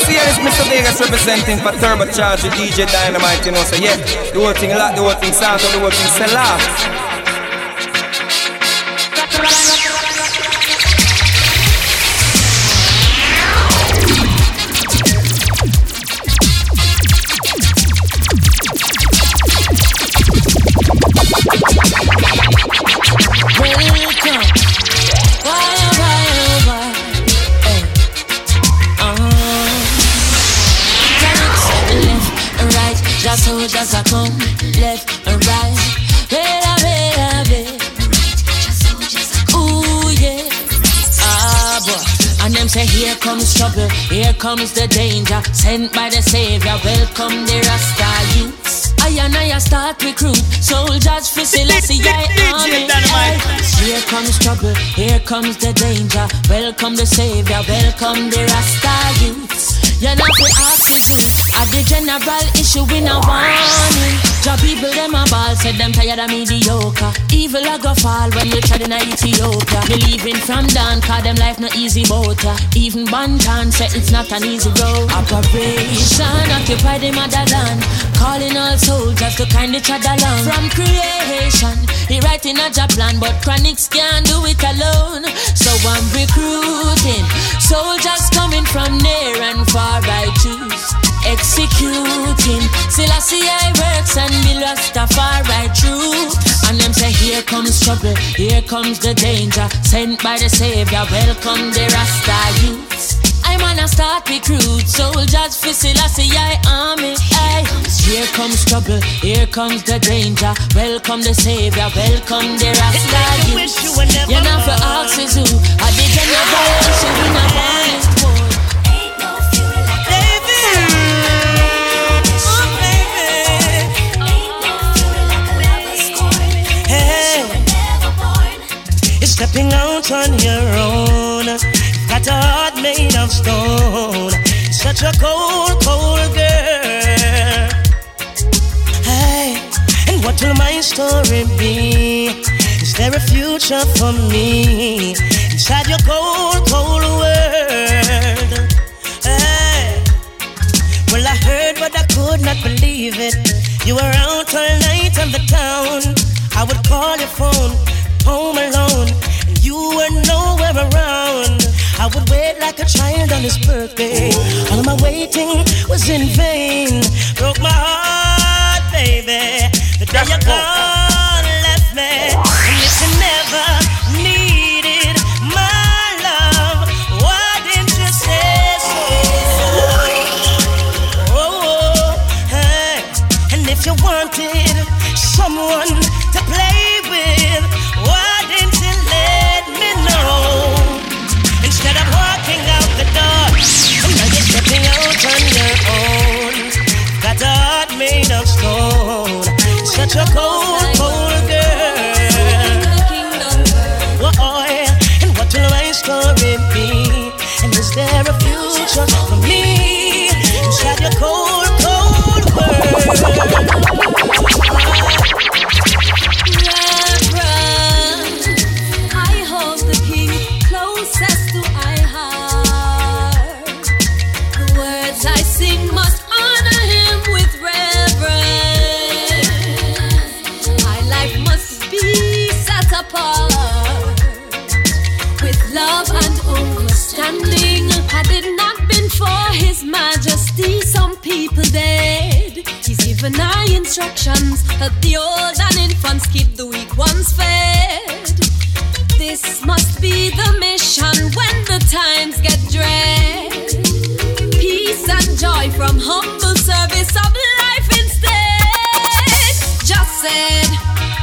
Selassie is Mr. Vegas representing for Turbocharge DJ Dynamite, you know. So yeah, the whole thing lock, the whole thing sound, the whole thing sell off. Trouble, here comes the danger. Sent by the Savior, welcome the Rasta youths. I and I start recruit soldiers for Selassie I army. Here comes trouble, here comes the danger. Welcome the Savior, welcome the Rasta youths. You know we ask too. Have the general issue in a warning. Job people them a ball, said them tired of mediocre. Evil a go fall when we tried in Ethiopia. Believing from down, cause them life no easy boat ya. Even Banton said eh, it's not an easy road. Operation occupy the motherland. Calling all soldiers to kind each other along. From creation, he writing a job plan, but chronics can't do it alone. So I'm recruiting soldiers coming from near and far. I choose executing. Selassie I see works and be Rastafari true. And them say, Here comes trouble, here comes the danger. Sent by the Savior, welcome the Rasta youths. I'm on a start recruit soldiers for Selassie I army. Aye. Here comes trouble, here comes the danger. Welcome the Savior, welcome the Rasta youths. You're not for oxes who I did generation in a morning. stepping out on your own. Stone. Such a cold, cold girl. Hey, and what will my story be? Is there a future for me inside your cold, cold world? Hey, well I heard, but I could not believe it. You were out all night on the town. I would call your phone home alone you were nowhere around. I would wait like a child on his birthday. All of my waiting was in vain. Broke my heart, baby. The day you gone left me. Such a cold, cold girl. Whoa, and what will my story be? And is there a future for me inside your cold, cold world? His majesty, some people dead. He's given our instructions. Help the old and infants, keep the weak ones fed. This must be the mission when the times get dread. Peace and joy from humble service of life instead. Just said,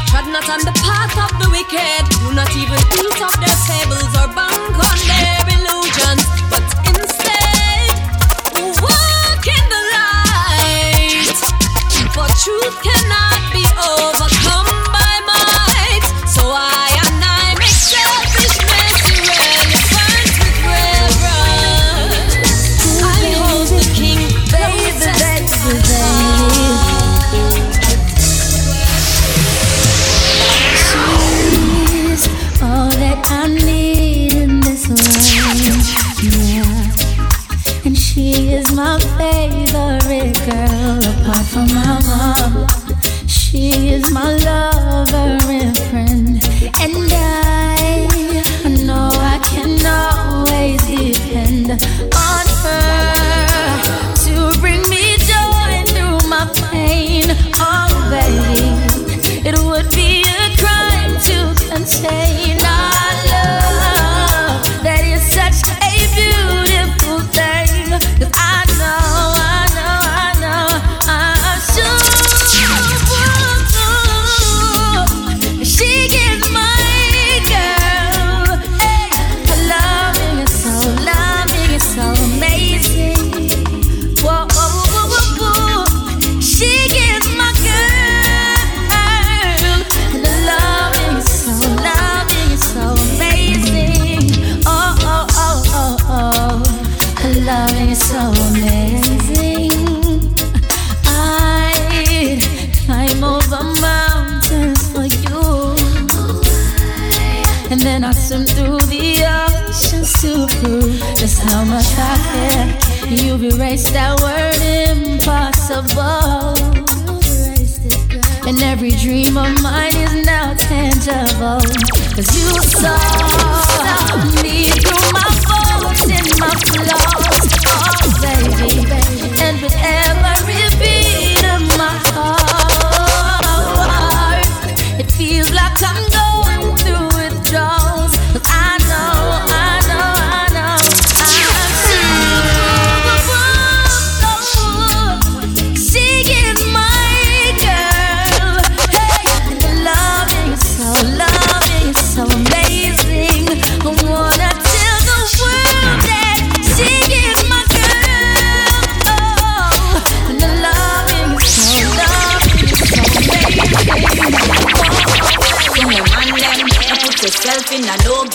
tread not on the path of the wicked. Do not even eat of their tables or bank I need in this world. Yeah, and she is my favorite girl apart from my mom. She is my lover and friend, and I, know I can always depend on her to bring me joy through my pain. Oh, babe, it would be a crime to contain. You've erased that word impossible. And every dream of mine is now tangible. Cause you saw me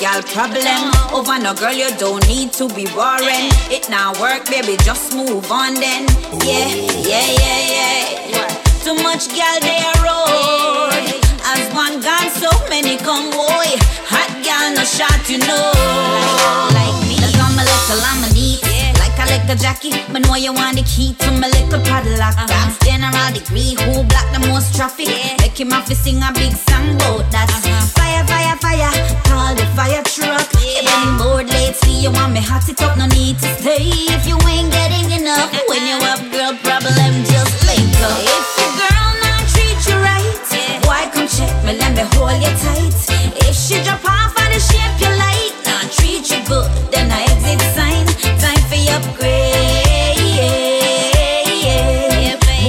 gal problem. Over no girl, you don't need to be worrying. It now work, baby, just move on then. Yeah, yeah, yeah, yeah. Too much gal they a road. As one gone, so many come boy. Hot gal no shot, you know. Like me, I'm a little, I'm a neat. Like I like a Jackie, but know you want the key to my little padlock. That's general degree, who block the most traffic? Make him have to sing a big song about that. Fire, fire, call the fire truck. You been bored lately, you want me hot it up, no need to stay. If you ain't getting enough, uh-uh. when you have girl problem, just link up. If your girl not treat you right, why come check me, let me hold you tight. If she drop off of the shape you like, not treat you good, then I exit sign. Time for your upgrade.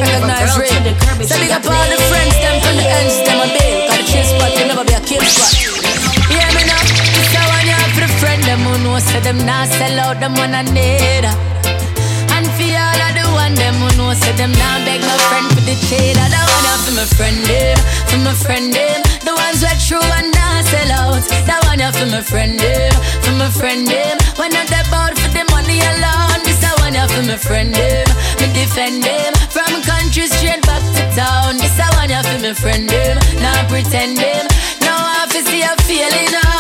Recognize real. So big up all the say them not sell out, them one I need. And for all of the one, them who know, say them not beg no friend for the trade. I don't want for my friend, them, for my friend, them. The ones who are true and not sell out. That one you for my friend, them, for my friend, them. When I'm about for the money alone, this a one you for my friend, them. Me defend them from country straight back to town. This a one you for my friend, them. Not pretend them. Now I feel see a feeling, uh.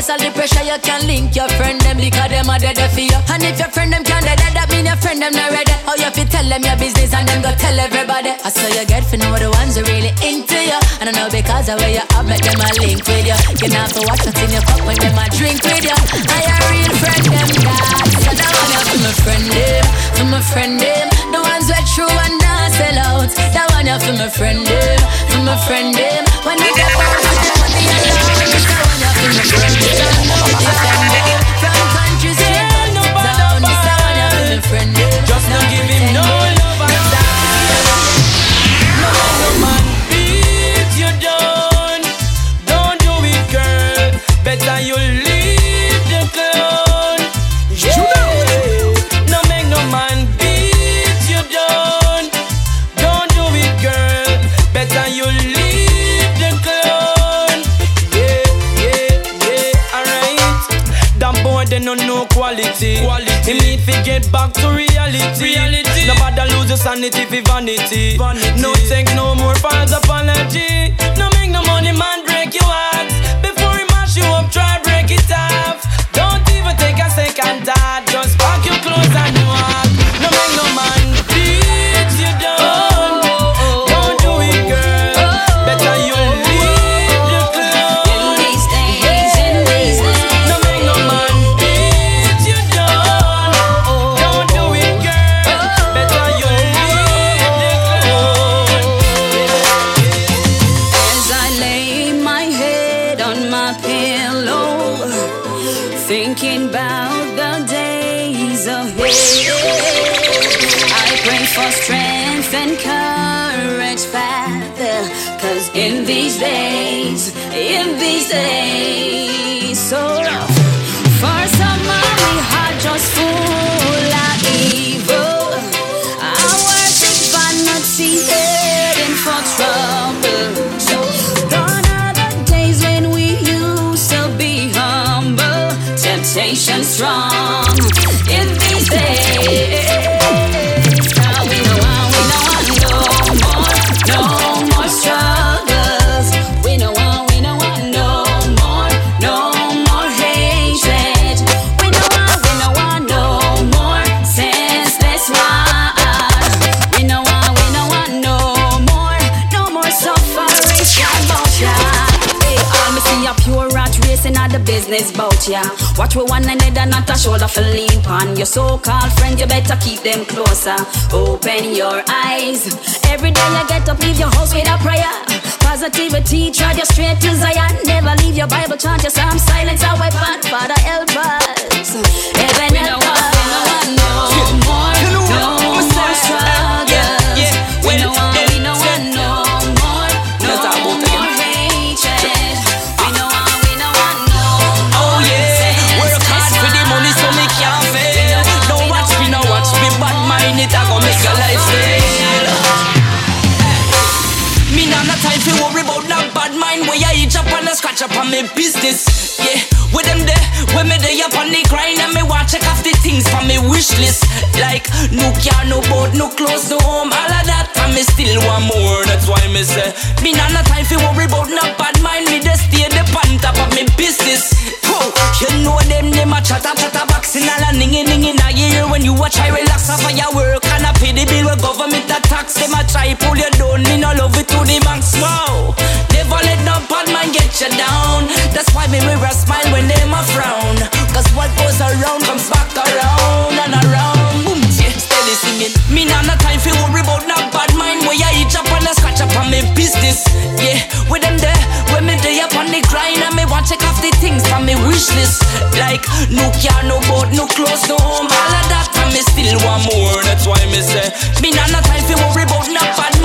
Face all the pressure. You can link your friend them because them a dead for you. And if your friend them can't dead, that mean your friend them not ready. How you fi tell them your business and them go tell everybody. I saw you get for know the ones who really into you. And I know because of where you have, make them a link with you. You not have to watch what's in your cup when them a drink with you. I a real friend them God. So that one you for my friend them, for my friend them. The ones who are true and not sell out. That one you for my friend them, for my friend them. When I get one you quality. Quality. Him need to get back to reality. Reality. No matter lose your sanity for vanity. vanity. No take no more false apology. No make no money man break your heart. Business bout ya. Watch we one another, not a shoulder for lean on. Your so-called friend, you better keep them closer. Open your eyes. Every day you get up, leave your house with a prayer. Positivity, drive you straight to Zion. Never leave your Bible, chant your psalm, silence a weapon. Father, help us. Heaven help us. No more, no more struggles. We know we know on me business. Yeah, with them there, when me there up on the grind and me want check off the things from me wish list. Like no car, no boat, no clothes, no home, all of that. And me still want more. That's why me say me nah no time fi worry about no bad mind. Me just stay the on top of me business. Whoa, you know them them a chatter chatter boxing all a ning ning in a ear when you a try relax off of your work and a pay the bill with government a tax. Them a try pull you down. Me no love it to the max. Wow, you down. That's why me a smile when them a frown. Cause what goes around comes back around and around. Boom, yeah, steady singing. Me nah no time fi worry about no bad mind. Where you each up and a scratch up on me business. Yeah, with them there, when me there up on the grind and me want check off the things from me wish list. Like no car, no boat, no clothes, no home, all of that. And me still want more. That's why me say me nah no time fi worry about no bad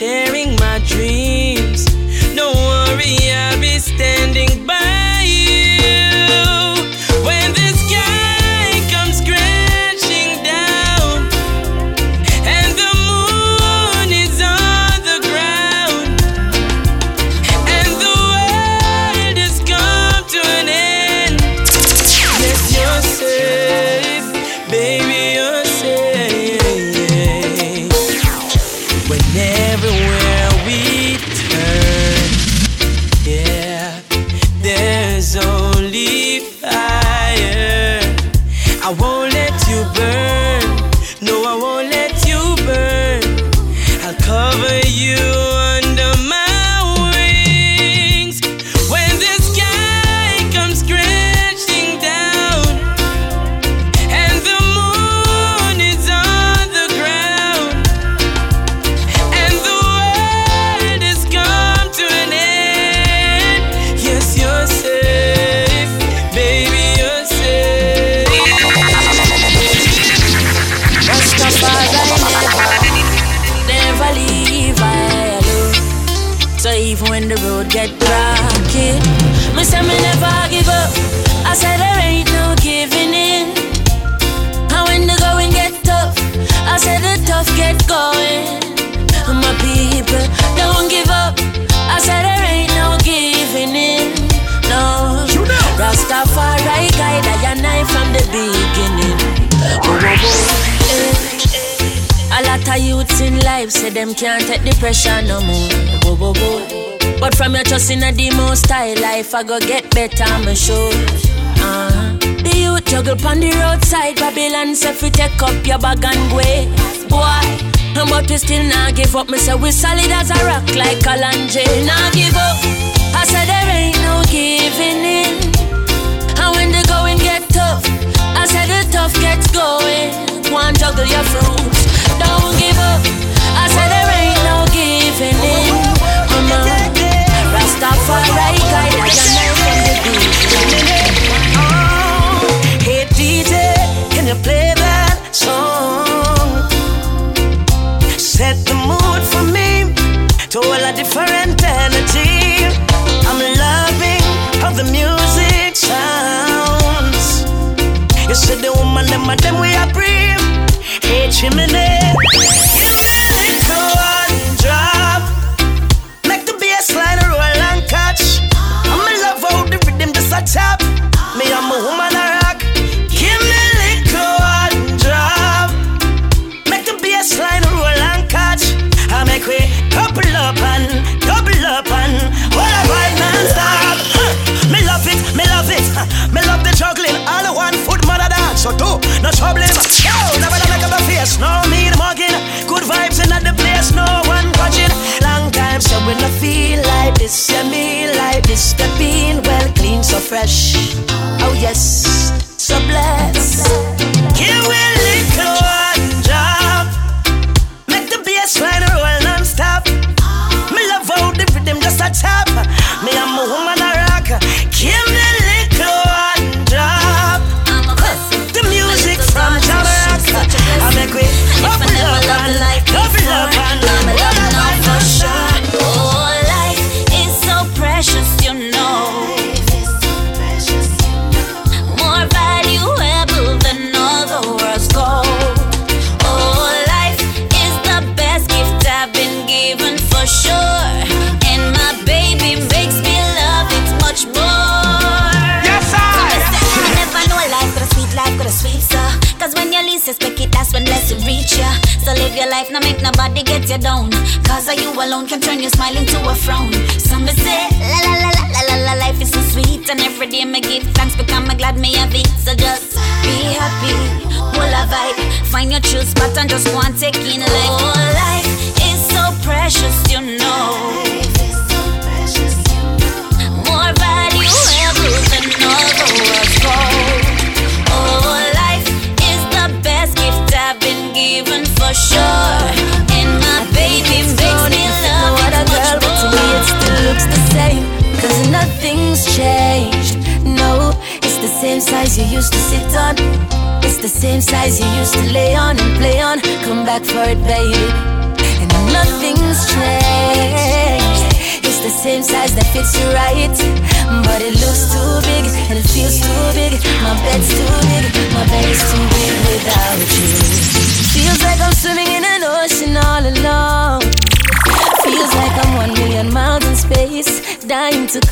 I'll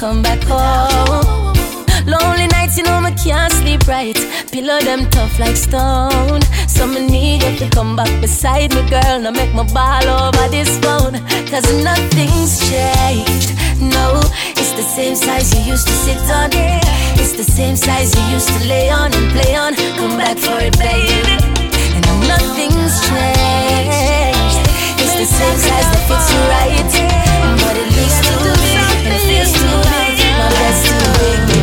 come back home. Lonely nights, you know, me can't sleep right. Pillow them tough like stone. So me need you to come back beside me, girl. Now make my ball over this phone. Cause nothing's changed. No, it's the same size you used to sit on. It's the same size you used to lay on and play on. Come back for it, baby. And nothing's changed. It's the same size that fits you right. But it looks to be. It's still too. My bed's too big.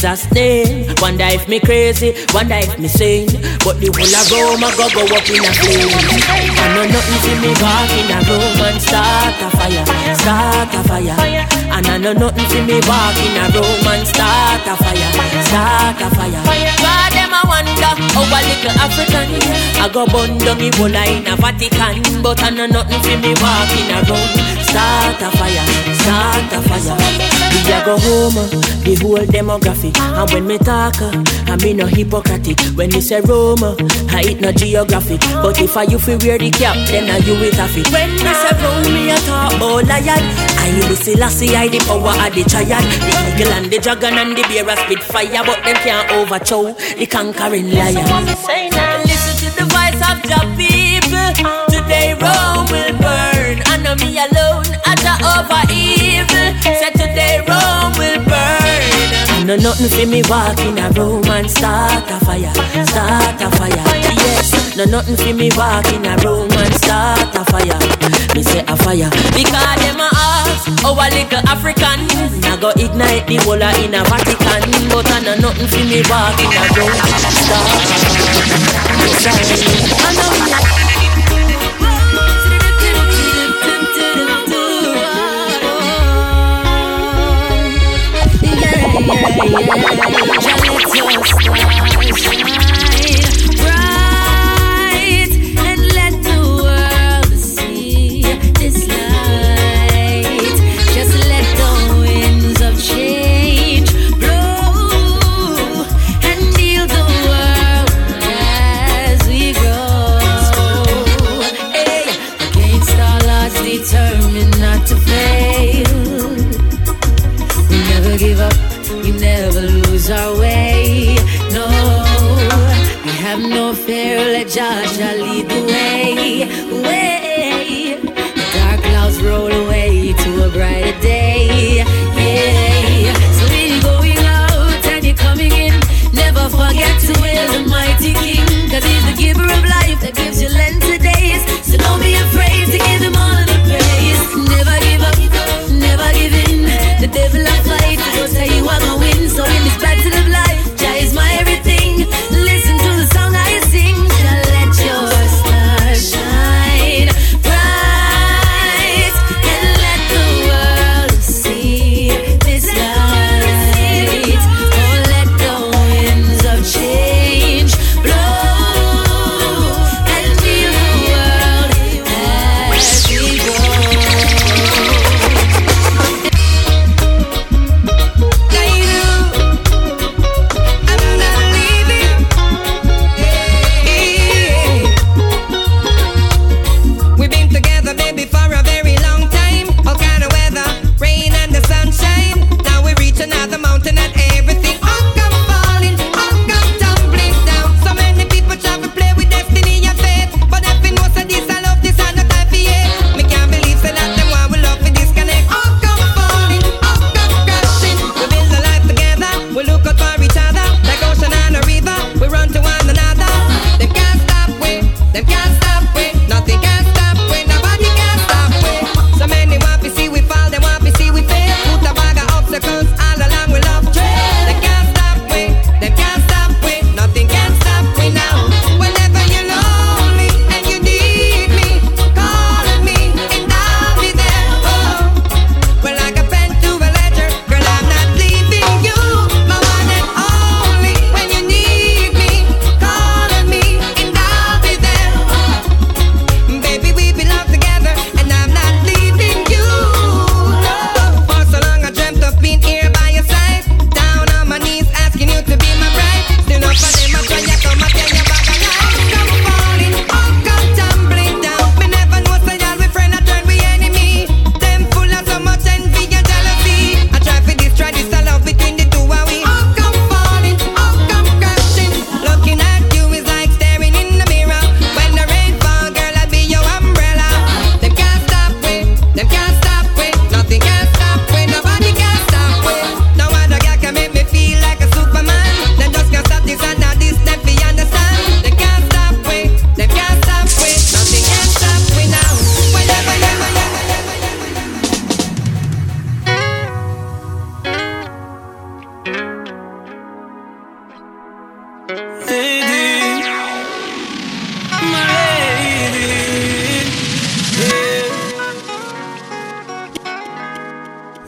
Jesus name. Wonder if me crazy, wonder if me sane. But the whole of Rome go go up in a flame. I know nothing see me walk in a room and start a fire, start a fire. And I know nothing see me walk in a room and start a fire, start a fire. God them a wonder how a little African I go burn down Ebola in a Vatican, but I know nothing see me walk in a room, start a fire, start a fire. We a go home, the whole demographic. And when me talk, uh, I mean no hypocritic. When me say Rome, uh, I eat no geographic. But if I you feel wear the cap, then I you it a it. When me say Rome, me a talk about lion. I the Selassie, I the power of the triad. The eagle and the dragon and the bear spit fire, but them can't overthrow the conquering lion. Listen to the voice of the people. Today Rome will burn. I know me alone, I over evil. Said today Rome will burn. I know nothing for me walk in a room and start a fire, start a fire. Yes, no nothing for me walk in a room and start a fire. Me say a fire because them a ask, oh a little African. Now go ignite the whole in a Vatican, but I know nothing for me walk in a room start a fire. I I know Bright judge, I leave.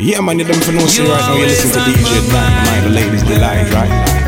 Yeah, man, you don't for no right now. you listen to DJ Dan, the ladies' delight, right?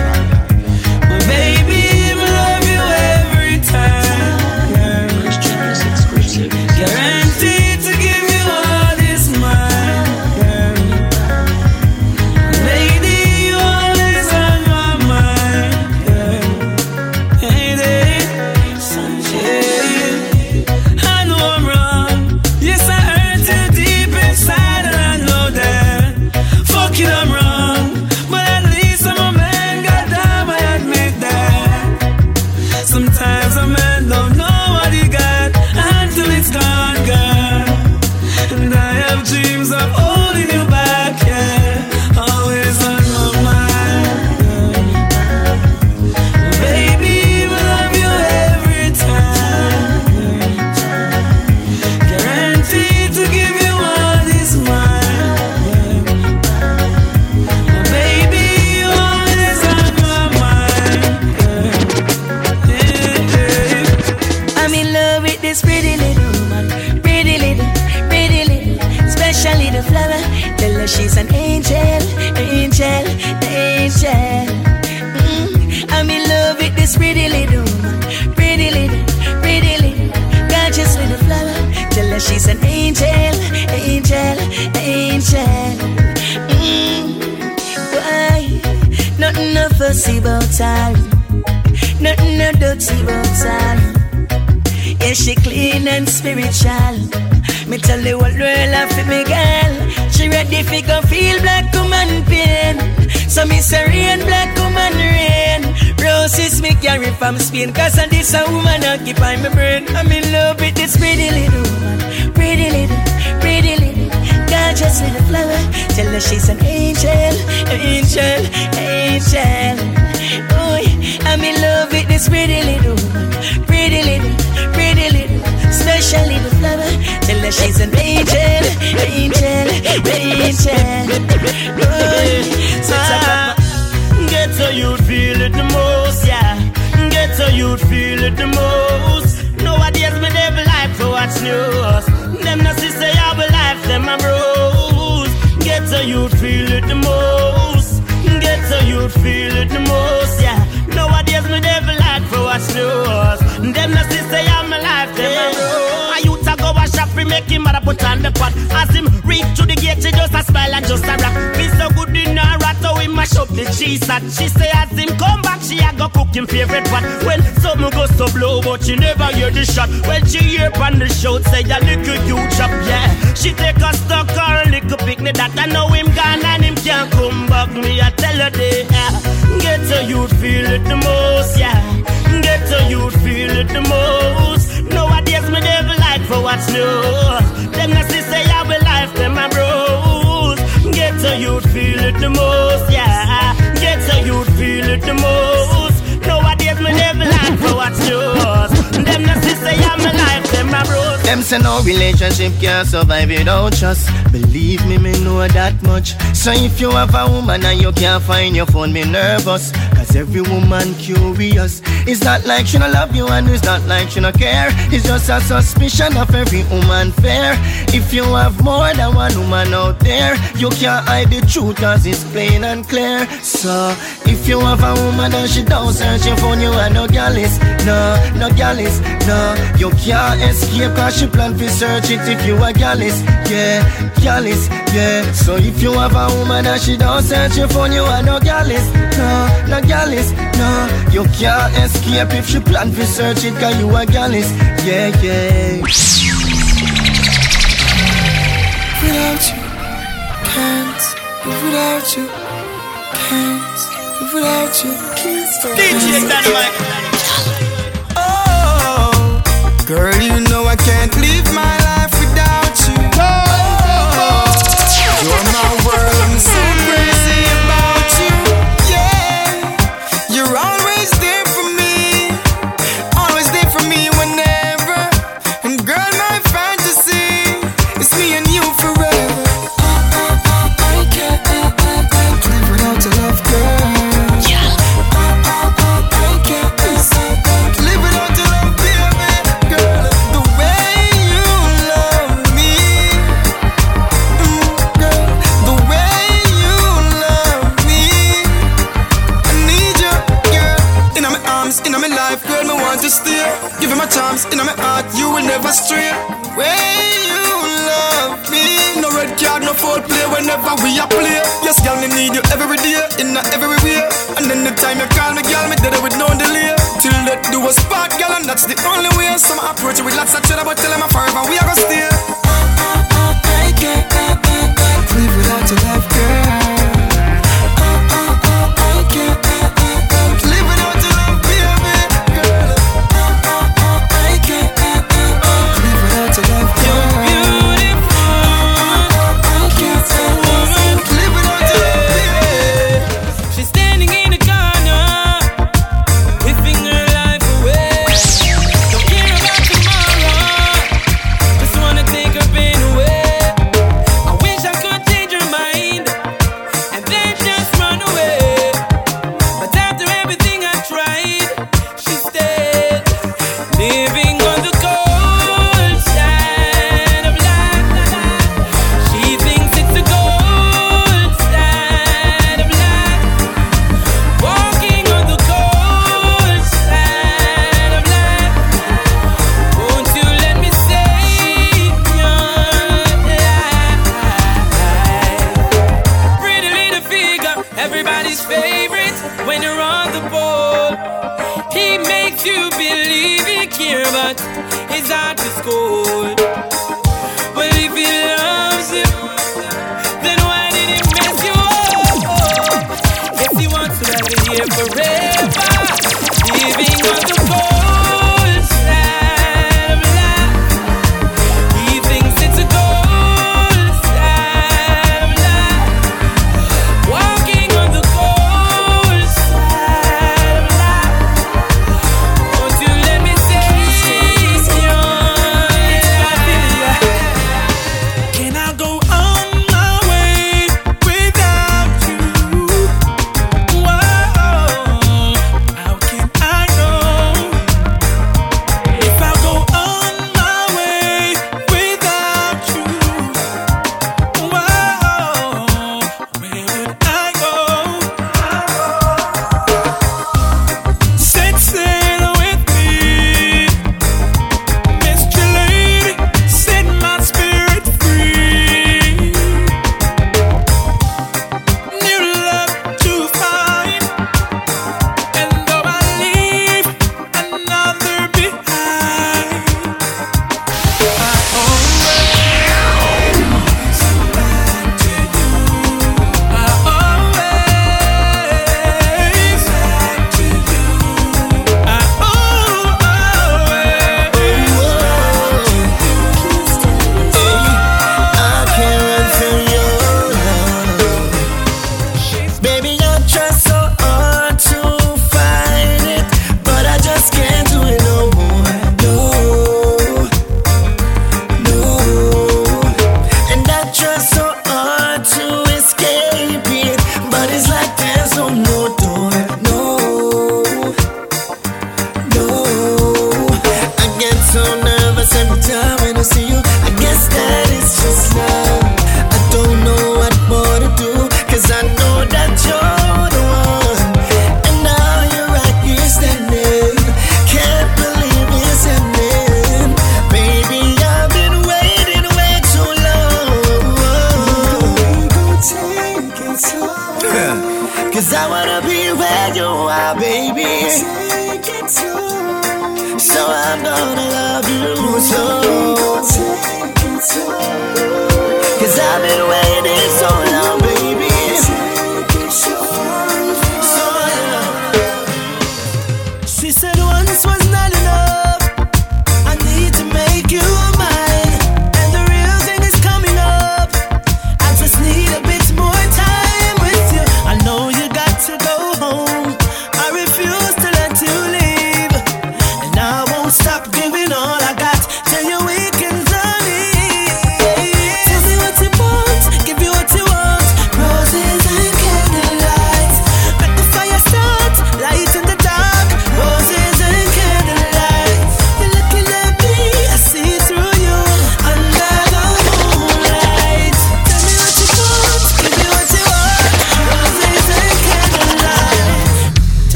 dirty about. Nothing no dirty about her. Yeah, she clean and spiritual. Me tell the world real for me girl. She ready fi go feel black woman pain. So me say rain, black woman rain. Roses me carry from Spain. Cause this a woman occupy my brain. I'm in love with this pretty little woman, pretty little gorgeous little flower. Tell her she's an angel, angel, angel. Oh, I'm in love with this pretty little pretty little, pretty little, special little flower. Tell her she's an angel, angel, angel. Oh, ah. Get so you feel it the most, yeah. Get so you feel it the most. Nowadays me devil life to watch news. So feel it the most. Get so you feel it the most, yeah. Nowadays me devil life to watch news. Them not say I'm alive, them bros. I youth a go a shop fi make him mother put on the pot. As him reach to the gate, she just a smile and just a rap. Be so in her rat, so he mash up the cheese hat. She say as him come back, she a go cook him favorite pot. Well, something goes so blow, but she never hear the shot. Well, she hear on the shout, say a little you chop, yeah. She take a stock or a little picnic that I know him gone and him can't come back. Me I tell her they yeah. Get so you feel it the most, yeah. Get so you feel it the most. Nowadays me never like for what's new. Them not say I will life, them my bros. Get so you feel it the most, yeah. Get so you feel it the most. Nowadays me never like for what's new. Them not say I'm alive, my bros. Them say no relationship can survive without trust. Believe me, me know that much. So if you have a woman and you can't find your phone, me nervous. Cause every woman curious. It's not like she no love you and it's not like she no care. It's just a suspicion of every woman fair. If you have more than one woman out there, you can't hide the truth cause it's plain and clear. So if you have a woman and she don't search your phone, you are no gallus. No, no gallus. No, you can't cause she plan to search it if you a gallus. Yeah, gallus. Yeah. So if you have a woman and she don't search your phone, you are no gallus. No, no gallus. No, you can't escape if she plan to search it cause you a gallus. Yeah, yeah. Without you, can't live without you. Can't live without you. Can't DJ Dynamite.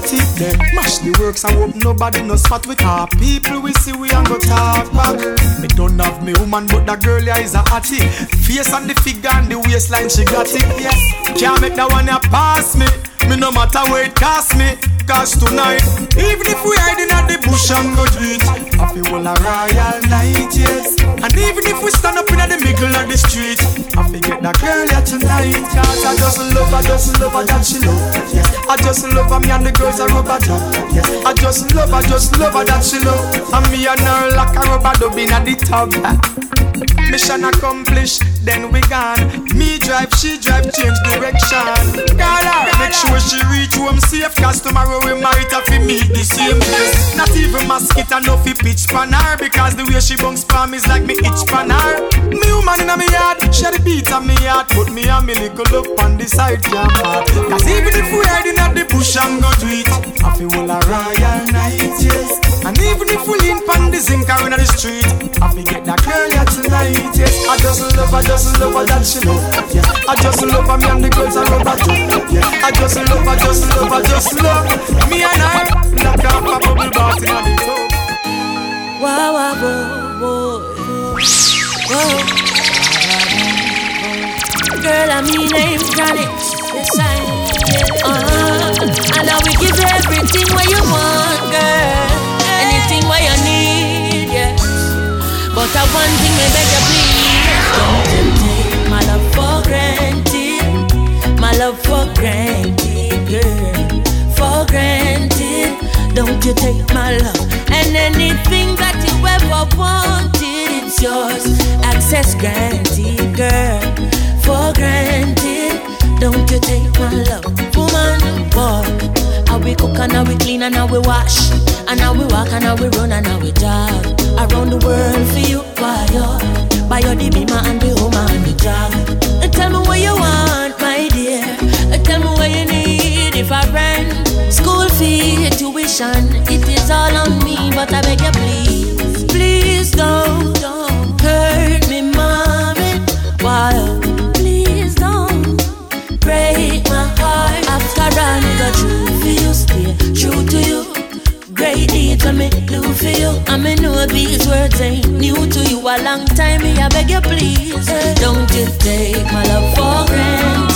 Week static. Then mash the works and hope nobody no spot with our people. We see we and go talk back. Me don't have me woman, but that girl yeah is a hottie. Face and the figure and the waistline she got it. Yes, can't make that one ya pass me. Me no matter where it cost me. Cause tonight, even if we hiding at the bush and go I feel all a royal night, yes. And even if we stand up in the middle of the street, I forget that girl yeah tonight. Cause I just love her, just love her that she love. Yes, I just love her, me and the girls are rubber job. Yes, I just love her, just love her that she love. And me and her like a rubber dub in the tub. Mission accomplished, then we gone. Me drive, she drive, change direction. Girl, make sure she reach home safe. Cause tomorrow we might have to meet the same place. Not even mosquito, no fi pitch pan her. Because the way she bounce palm is like me itch pan her. Me woman in me yard, she the beat on me heart. Put me and me little up on the side jam hard. Cause even if we hiding at the bush and go to it, I feel all a royal night, yes. And even if we lean pan the zinc or in the street, I forget that girl yeah tonight, yes. I just love her, just love her that she know. Yeah. I just love her, me and the girls I love her too. Yeah. I just love her, just love her, just love me and her. Off a bubble bath in the tub. Wow, wow, whoa, whoa, whoa. of me name's Granite. Yes, I uh, And I will give you everything what you want, girl. Anything what you need, yes. But I one thing, me beg you, please. And anything that you ever wanted, it's yours. Access granted, girl for granted. Don't you take my love, woman, boy. How we walk and how we run and how we jog. Around the world for you, why you? By your the bima and the home and the jog. Tell me what you want, my dear. Tell me what you need if I rent. School fee, tuition, it is all on me, but I beg you please, please don't, don't do for you. I me know these words ain't new to you. A long time, me I beg you please. Don't you take my love for granted.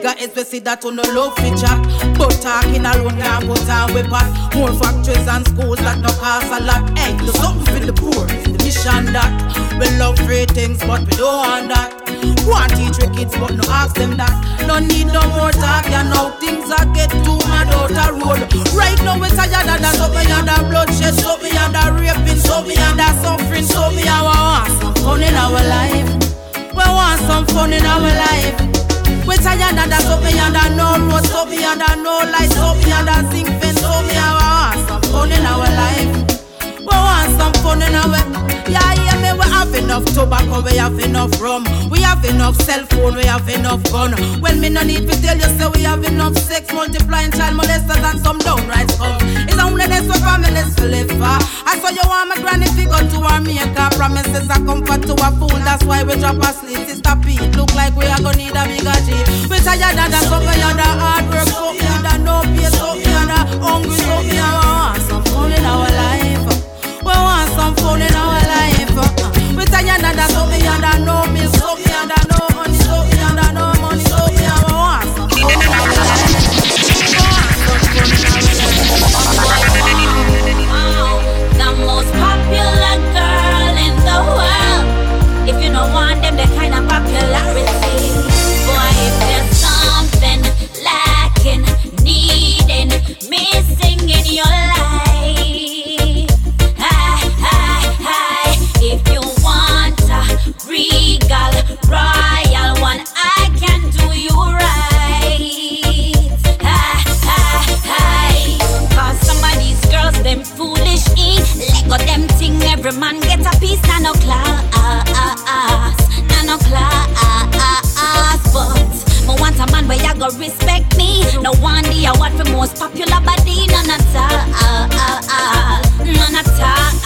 Bigger is we see that on no love for chat. But talking alone can't put on we pot. More factories and schools that no cost a lot. Hey, do something for the poor. The mission that we love free things, but we don't want that. Want teach we kids, but no ask them that. No need no more talk, you know things are get too mad out the road. Right now it's tired of that, so me under bloodshed, so me under raping, so me under suffering, so me I want some fun in our life. We want some fun in our life. We tired of that, so me under no road, so me under no light, so me under zinc fence, so me I want fun in our life. We want some fun in our Yeah, yeah, me we have enough tobacco, we have enough rum. We have enough cell phone, we have enough gun. Well, me no need to tell you, say we have enough sex Multiplying child molesters and some downright scum. It's only this way families to live for. I saw you want my granny figure to our Promises are comfort to a fool, that's why we drop asleep Sister Pete, look like we are gonna need a bigger G We tired of that, so we under hard work So me under no pay, so me under hungry So me under some fun in our life want some fun go respect me. No one the award for most popular body, none at all, uh, uh, uh, none at all.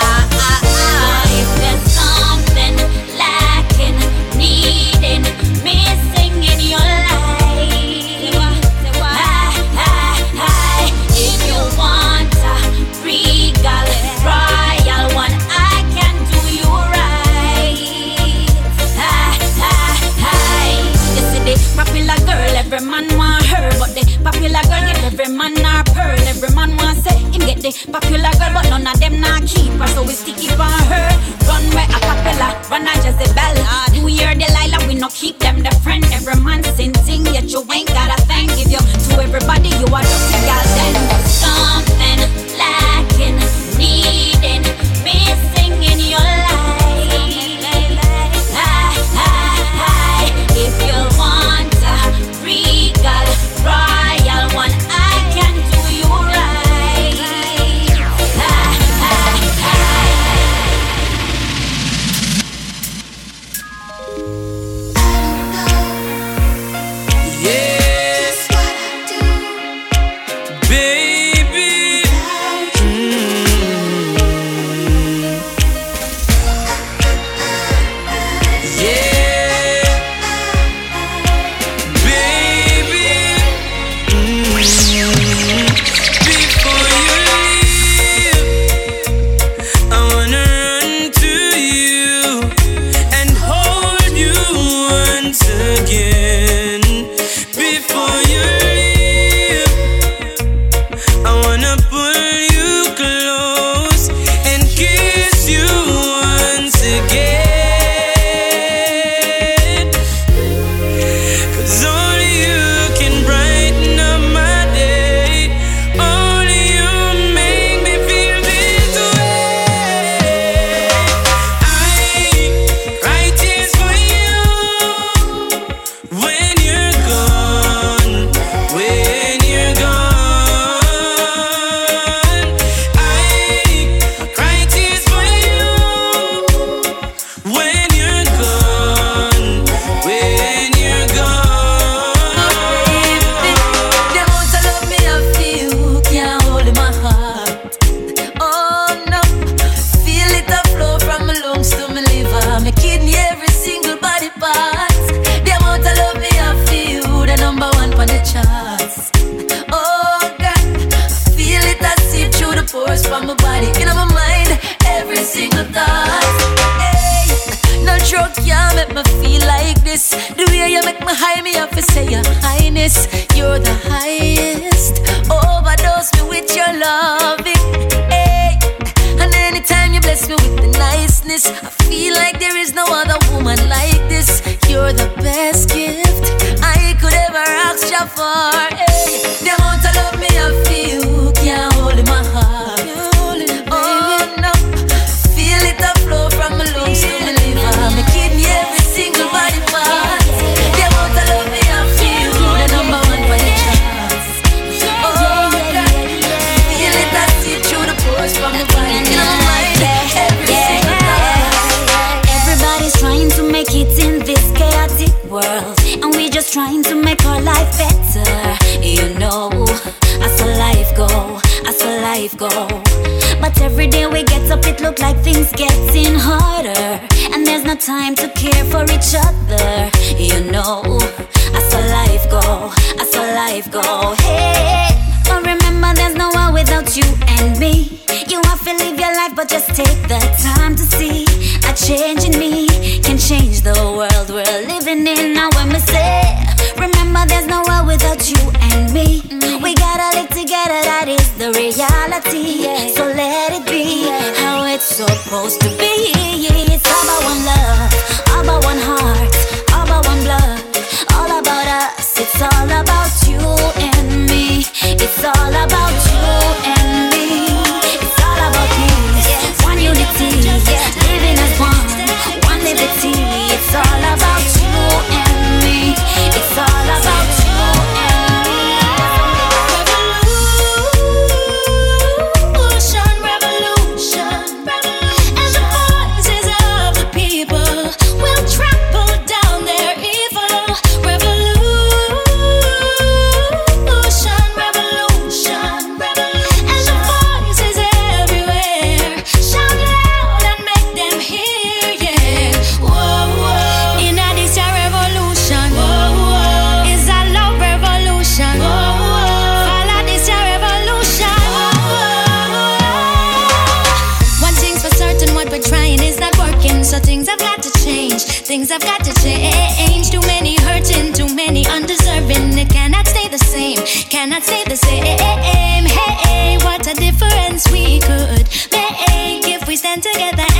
man want her, but the popular girl get every man a pearl. Every man want say him get the popular girl, but none of them not keep her, so we stick it on her. Run where a capella, run a Jezebel. New year Delilah, we no keep them the friend. Every man sin sing, yet you ain't got a thing. Give you to everybody, you are just a gal then. Cannot stay the same. Hey, what a difference we could make if we stand together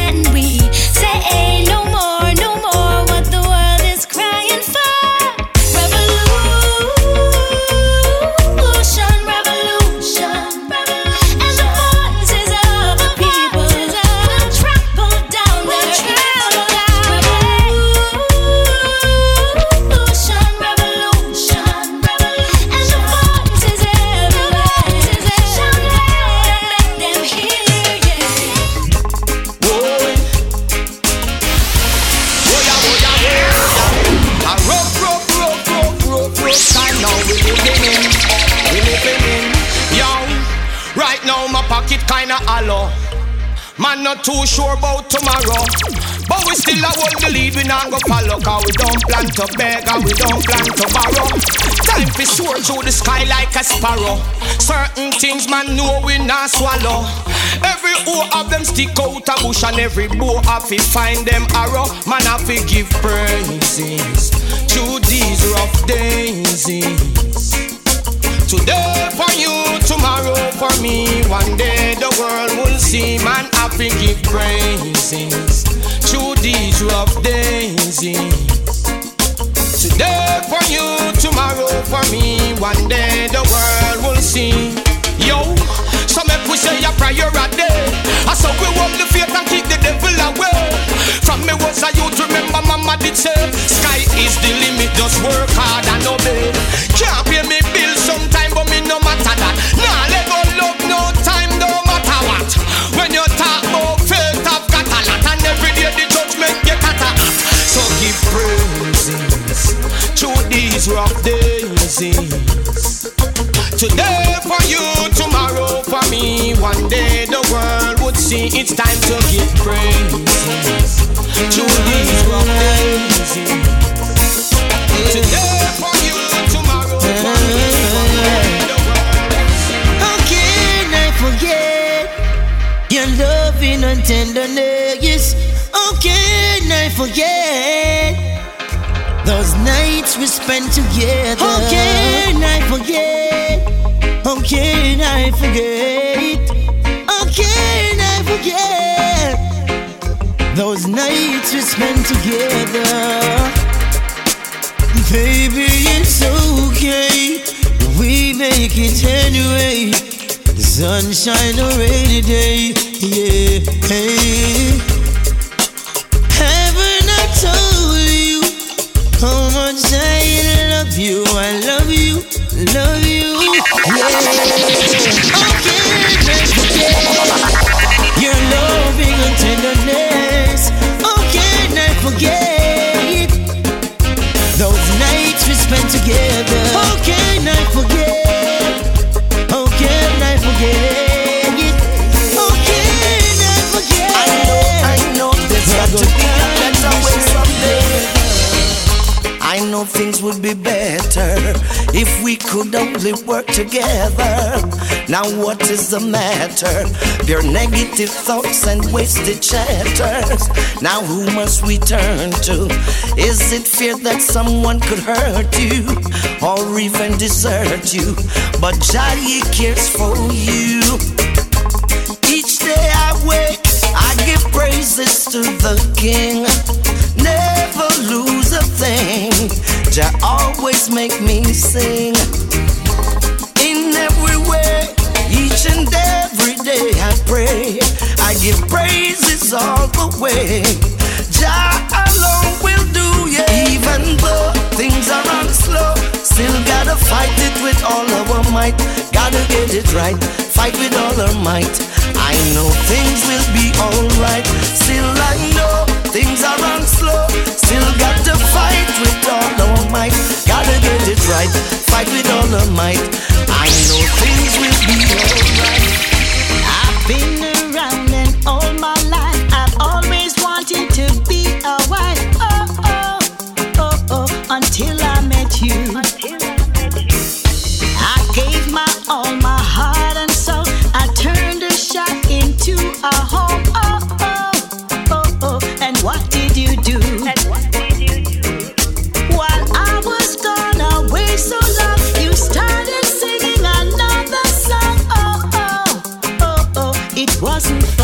too sure about tomorrow. But we still a hold the lead, we not go follow Cause we don't plan to beg and we don't plan to borrow. Time for soar through the sky like a sparrow. Certain things man know we not swallow. Every O of them stick out a bush and every bow have to find them arrow. Man have to give praises through these rough days. Today for you, tomorrow for me. One day the world will see man happy give praises through these rough days. Today for you, tomorrow for me. One day the world will see. Yo, so make we say a prayer a day. I saw we walk the faith and keep devil away. From me was a youth, remember mama did say, sky is the limit, just work hard and obey. Can't pay me bills sometime, but me no matter that. Nah, let go love, no time, no matter what. When you talk about faith, I've got a lot, and every day the judgment get at. So give praises through these rough days. See it's time to give praises to these days. Today for you, tomorrow for me. One day the How can I forget your loving and tenderness? How can I forget those nights we spent together? How can I forget? How can I forget? Nights we spent together? Baby, it's okay. We make it anyway. The sunshine or rainy day. Yeah. Hey. Could only work together. Now, what is the matter? Pure negative thoughts and wasted chatters. Now, who must we turn to? Is it fear that someone could hurt you or even desert you? But Jah cares for you. Each day I wake, I give praises to the King. Never lose a thing. Jah always make me will do. Even though things are on slow, still gotta fight it with all our might. Gotta get it right, fight with all our might. I know things will be alright. Still I know things are slow. Still got to fight with all our might. Gotta get it right, fight with all our might. Wasn't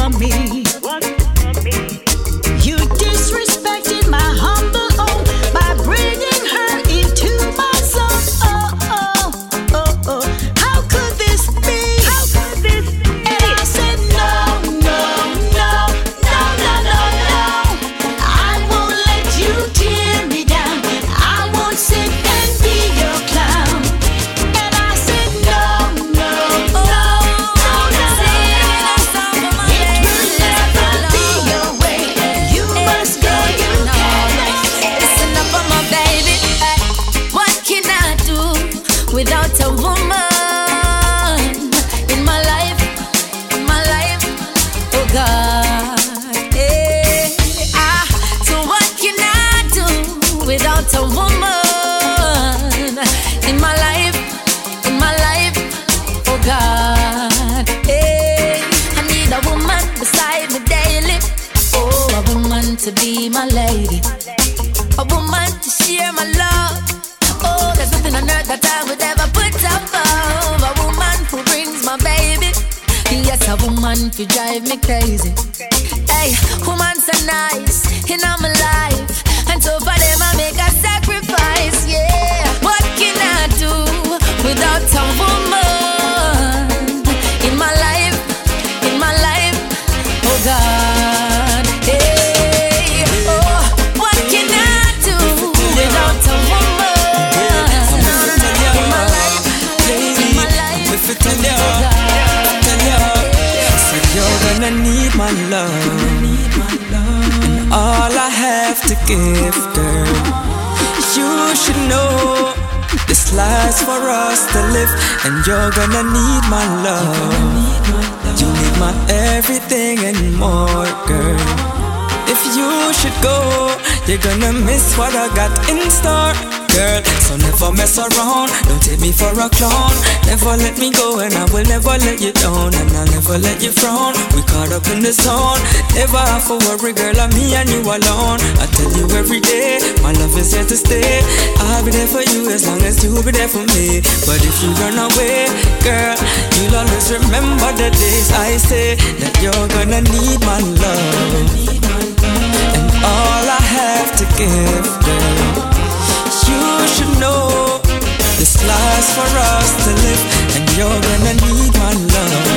You run away, girl, you'll always remember the days I say that you're gonna need my love. And all I have to give, girl. You should know this life's for us to live, and you're gonna need my love.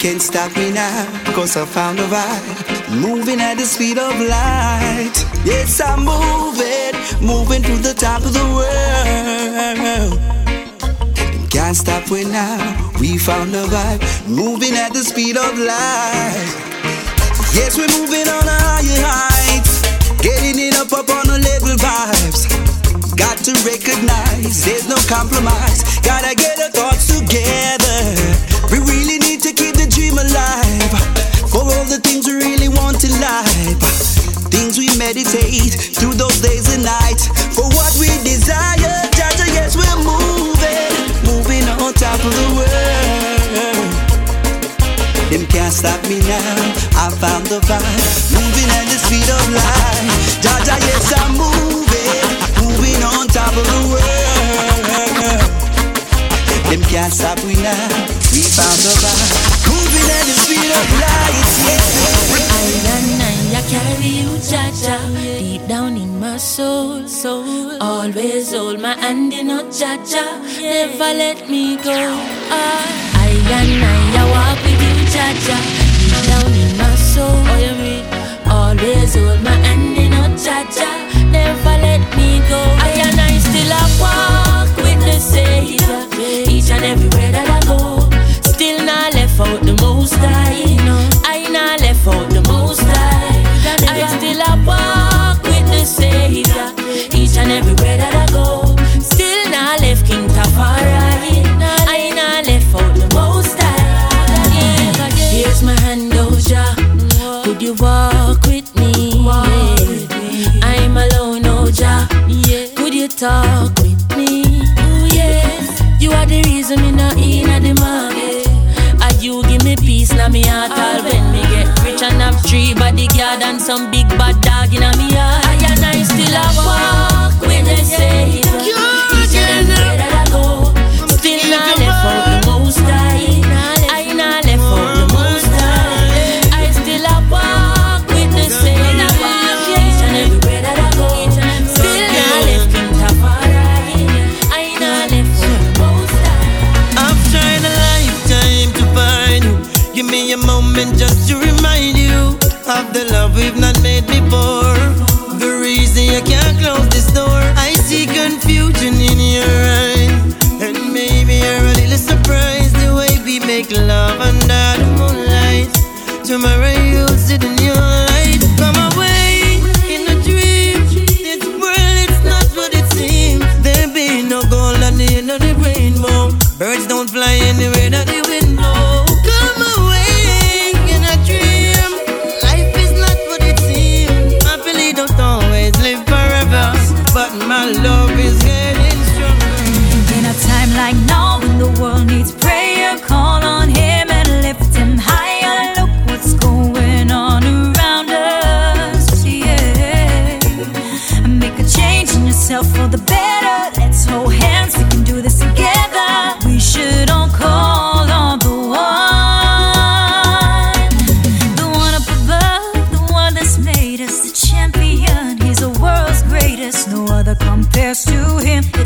Can't stop me now, cause I found a vibe. Moving at the speed of light. Yes, I'm moving, moving to the top of the world. Can't stop me now, we found a vibe. Moving at the speed of light. Yes, we're moving on a higher heights. Getting it up, up on a level vibes. Got to recognize there's no compromise. Gotta get our thoughts together. We really need alive. For all the things we really want in life. Things we meditate through those days and nights. For what we desire, Jah Jah, yes, we're moving. Moving on top of the world. Them can't stop me now. I found the vibe. Moving at the speed of light. Jah Jah, yes, I'm moving. Moving on top of the world. Them can't stop me now. We found the vibe. Moving at the. I carry you, Jah Jah, deep down in my soul, soul. Always hold my hand in a Jah Jah, never let me go. Ah, I and I walk with you, Jah Jah, deep down in my soul. Oh? Always hold my hand in a Jah Jah, never let me go. I and I still walk with the Savior, each and everywhere that I go. Still not left out the most high. I not left out the most high. I still a walk with the Savior each and everywhere that I go. Still not left King Tafari. I not left out the most high. Yeah. Here's my hand, oh Oja. Could you walk with me? Walk. I'm alone, oh Oja. Could you talk with me? Ooh, yeah. You are the reason me not in at the Benz in me heart All when me get rich and have three bodyguard And some big bad dog in me heart I and I still a walk when they say it Each and every to my.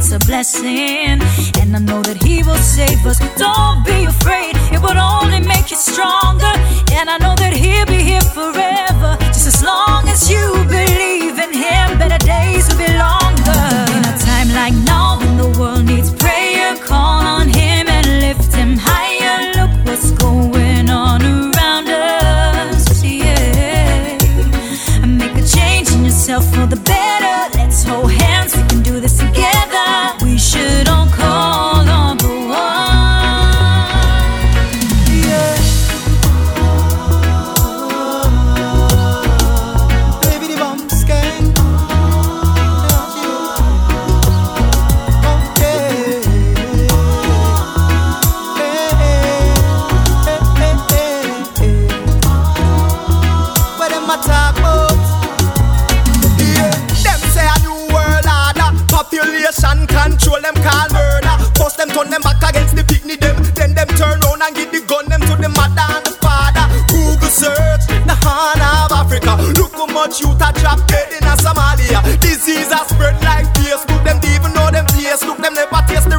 it's a blessing. And I know that He will save us. Don't be afraid, it will only make you stronger. And I know that He'll be here forever. turn them back against the picnic them. Then them turn round and give the gun them to the mother and the father. Google search the horn of Africa. Look how much youth are trapped dead in a Somalia. Disease has spread like Facebook. Them even know them place. Look them never taste the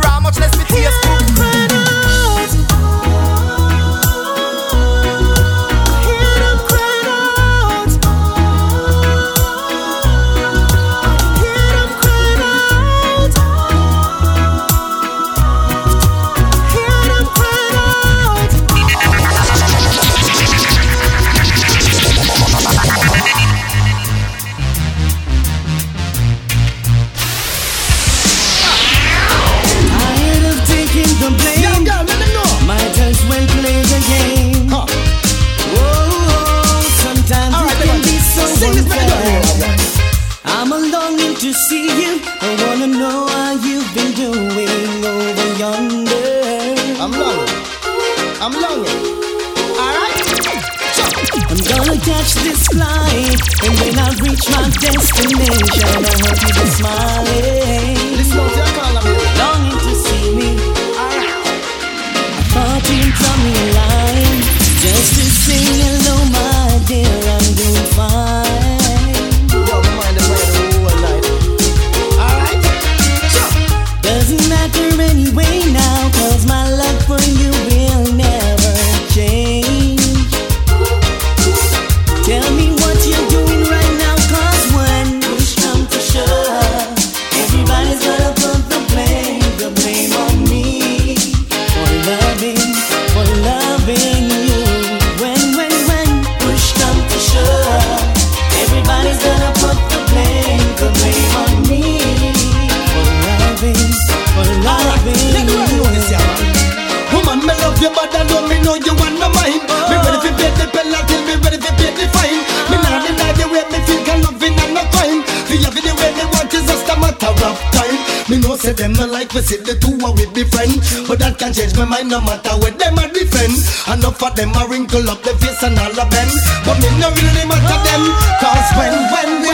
I hope you be smiling. implicit, the two are we be friend. But that can change my mind no matter where them are defend. Enough of them are wrinkle up the face and all of them. But me no really matter them. Cause when, when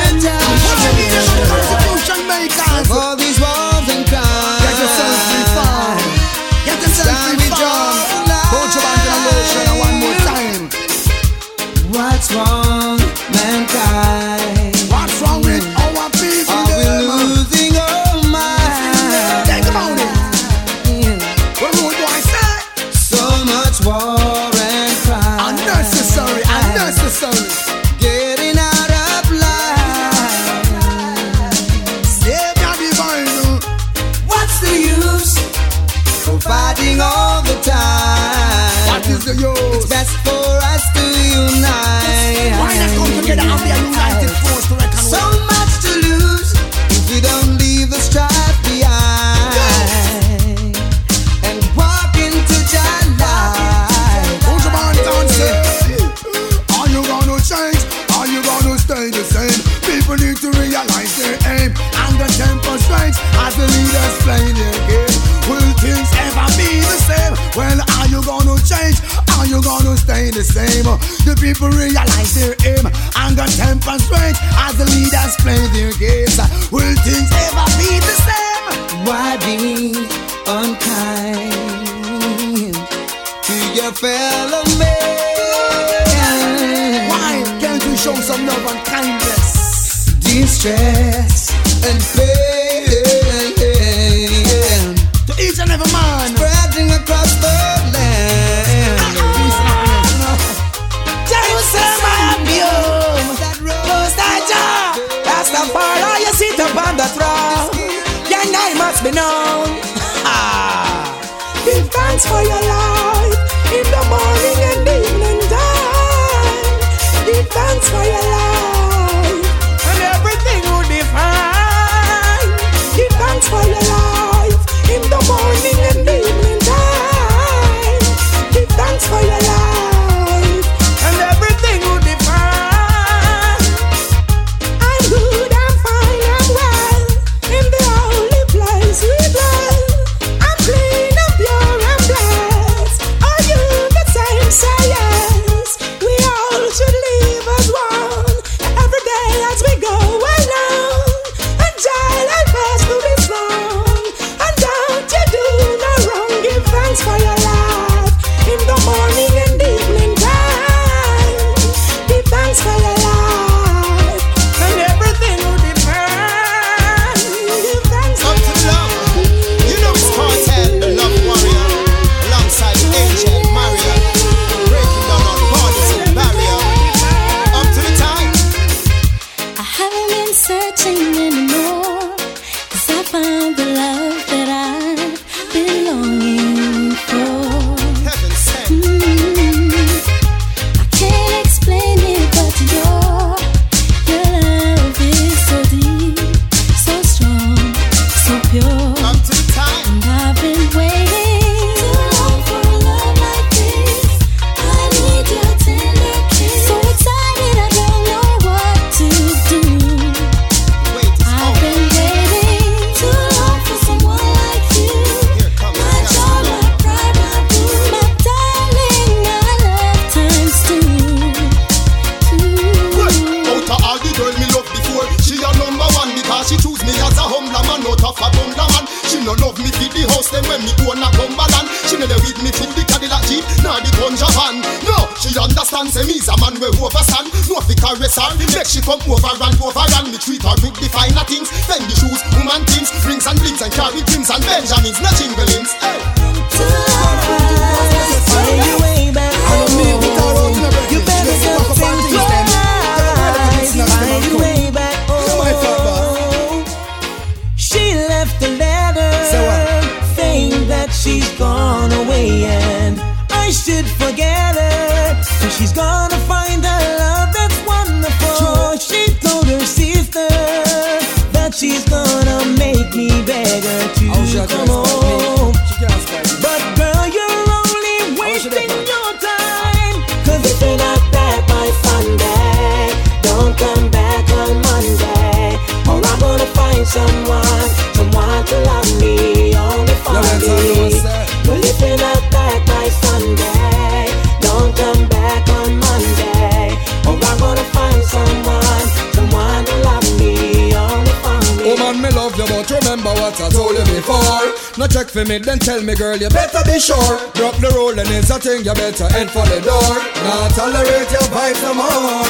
what I told you before. No check for me, then tell me, girl, you better be sure. Drop the roll and it's a thing, you better head for the door. Not tolerate your vibes no more.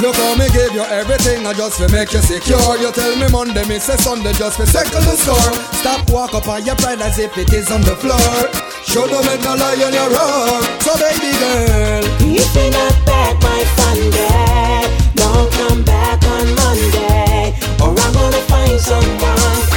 Look how me give you everything, I just to make you secure. You tell me Monday, me say Sunday, just to second the score. Stop walk up on your pride as if it is on the floor. Show them it no lie on your rug. So baby girl, you say not back my Sunday. Don't come back on Monday, or I'm gonna find someone.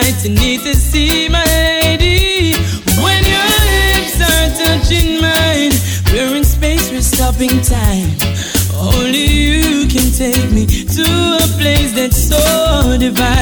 night you need to see my lady. When your lips are touching mine, we're in space, we're stopping time. Only you can take me to a place that's so divine.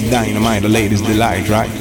Dynamite, the ladies' delight, right?